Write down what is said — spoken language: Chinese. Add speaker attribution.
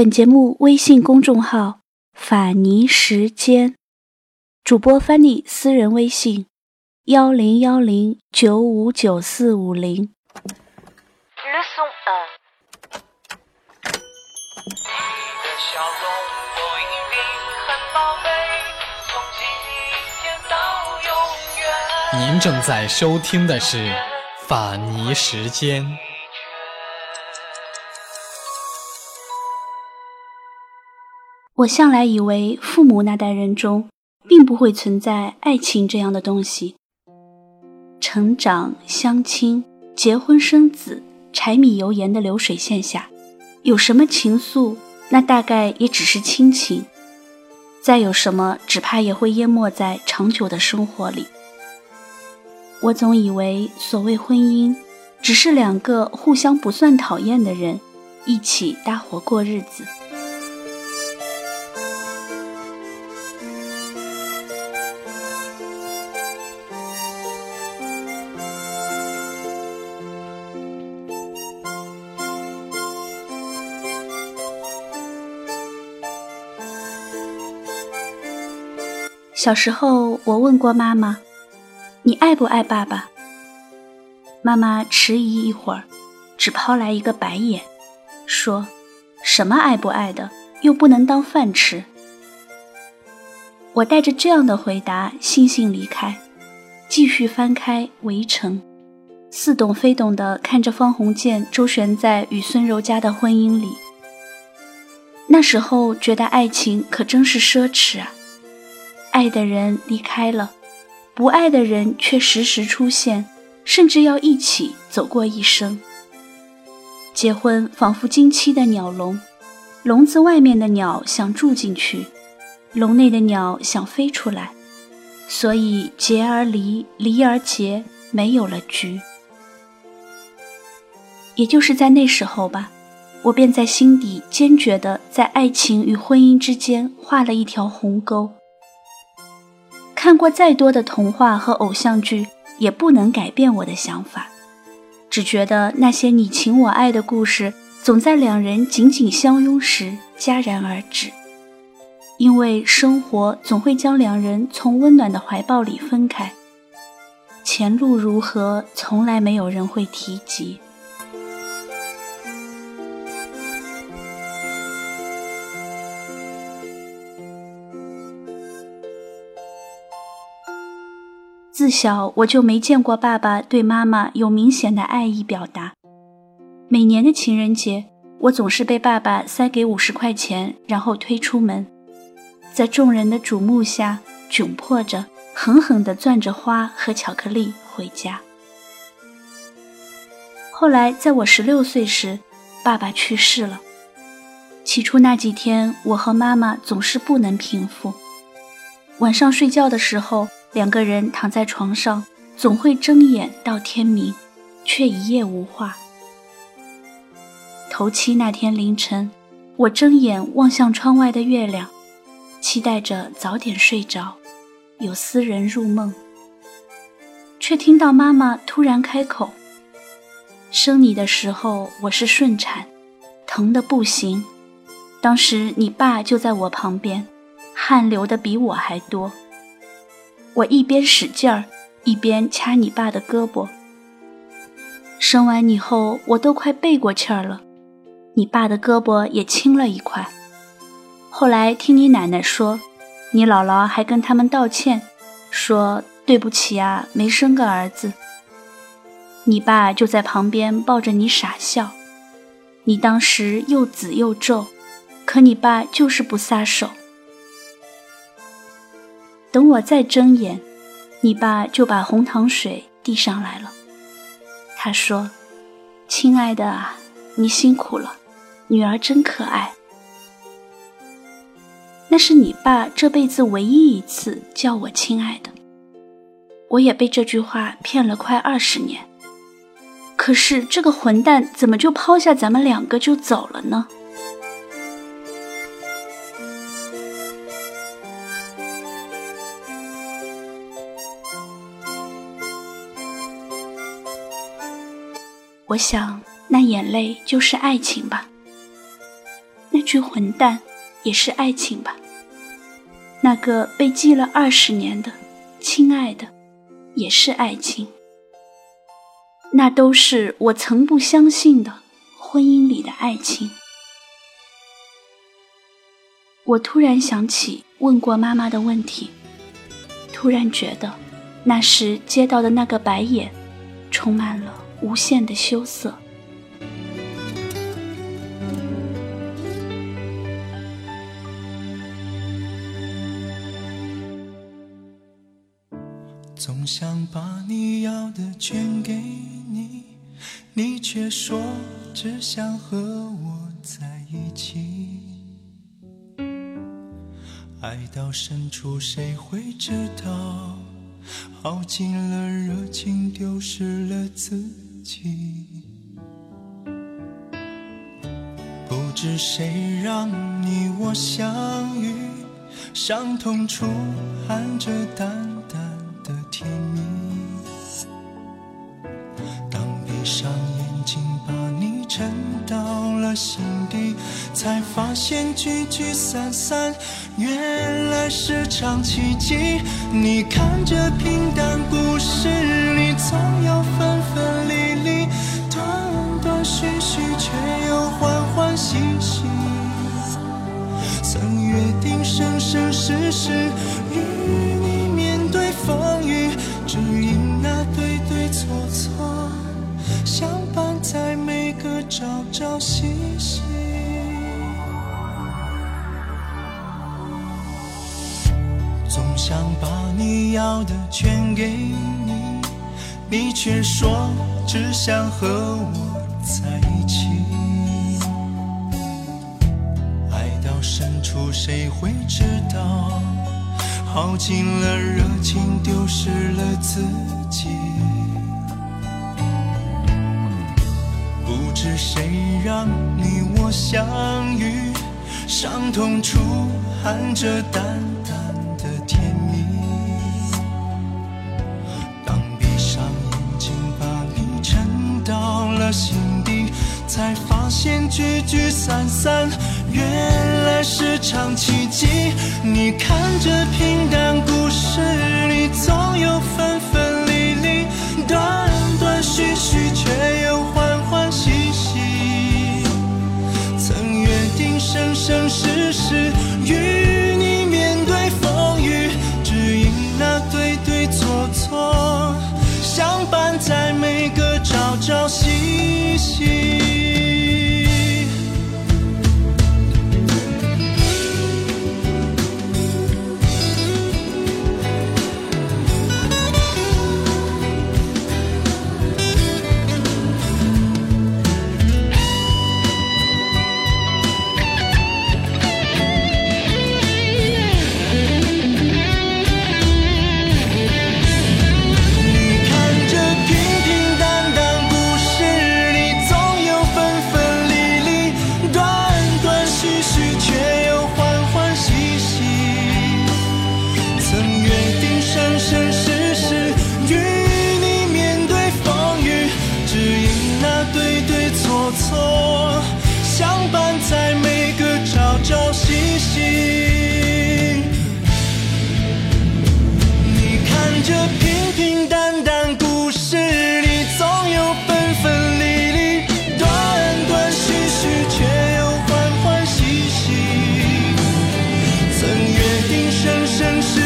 Speaker 1: 本节目微信公众号“法尼时间”，主播 Fanny 私人微信：幺零幺零九五九四五零。
Speaker 2: 您正在收听的是《法尼时间》。
Speaker 1: 我向来以为父母那代人中，并不会存在爱情这样的东西。成长、相亲、结婚、生子，柴米油盐的流水线下，有什么情愫，那大概也只是亲情；再有什么，只怕也会淹没在长久的生活里。我总以为，所谓婚姻，只是两个互相不算讨厌的人，一起搭伙过日子。小时候，我问过妈妈：“你爱不爱爸爸？”妈妈迟疑一会儿，只抛来一个白眼，说：“什么爱不爱的，又不能当饭吃。”我带着这样的回答悻悻离开，继续翻开《围城》，似懂非懂地看着方鸿渐周旋在与孙柔嘉的婚姻里。那时候觉得爱情可真是奢侈啊！爱的人离开了，不爱的人却时时出现，甚至要一起走过一生。结婚仿佛惊栖的鸟笼，笼子外面的鸟想住进去，笼内的鸟想飞出来，所以结而离，离而结，没有了局。也就是在那时候吧，我便在心底坚决地在爱情与婚姻之间画了一条鸿沟。看过再多的童话和偶像剧，也不能改变我的想法。只觉得那些你情我爱的故事，总在两人紧紧相拥时戛然而止。因为生活总会将两人从温暖的怀抱里分开，前路如何，从来没有人会提及。自小我就没见过爸爸对妈妈有明显的爱意表达。每年的情人节，我总是被爸爸塞给五十块钱，然后推出门，在众人的瞩目下，窘迫着，狠狠地攥着花和巧克力回家。后来，在我十六岁时，爸爸去世了。起初那几天，我和妈妈总是不能平复，晚上睡觉的时候。两个人躺在床上，总会睁眼到天明，却一夜无话。头七那天凌晨，我睁眼望向窗外的月亮，期待着早点睡着，有私人入梦。却听到妈妈突然开口：“生你的时候我是顺产，疼得不行。当时你爸就在我旁边，汗流的比我还多。”我一边使劲儿，一边掐你爸的胳膊。生完你后，我都快背过气儿了，你爸的胳膊也青了一块。后来听你奶奶说，你姥姥还跟他们道歉，说对不起啊，没生个儿子。你爸就在旁边抱着你傻笑，你当时又紫又皱，可你爸就是不撒手。等我再睁眼，你爸就把红糖水递上来了。他说：“亲爱的啊，你辛苦了，女儿真可爱。”那是你爸这辈子唯一一次叫我亲爱的。我也被这句话骗了快二十年。可是这个混蛋怎么就抛下咱们两个就走了呢？我想，那眼泪就是爱情吧。那句混蛋也是爱情吧？那个被记了二十年的亲爱的，也是爱情。那都是我曾不相信的婚姻里的爱情。我突然想起问过妈妈的问题，突然觉得那时接到的那个白眼，充满了无限的羞涩。
Speaker 3: 总想把你要的全给你，你却说只想和我在一起。爱到深处谁会知道？耗尽了热情，丢失了自己。不知谁让你我相遇，伤痛处含着淡。心底，才发现聚聚散散，原来是场奇迹。你看这平淡故事里，总有分分离离，断断续续，却又欢欢喜喜。曾约定生生世世要的全给你，你却说只想和我在一起。爱到深处谁会知道？耗尽了热情，丢失了自己。不知谁让你我相遇，伤痛处含着淡心底，才发现聚聚散散。原来是场奇迹。你看这平淡故事里，总有分分离离，断断续续，却又欢欢喜喜。曾约定生生世世朝朝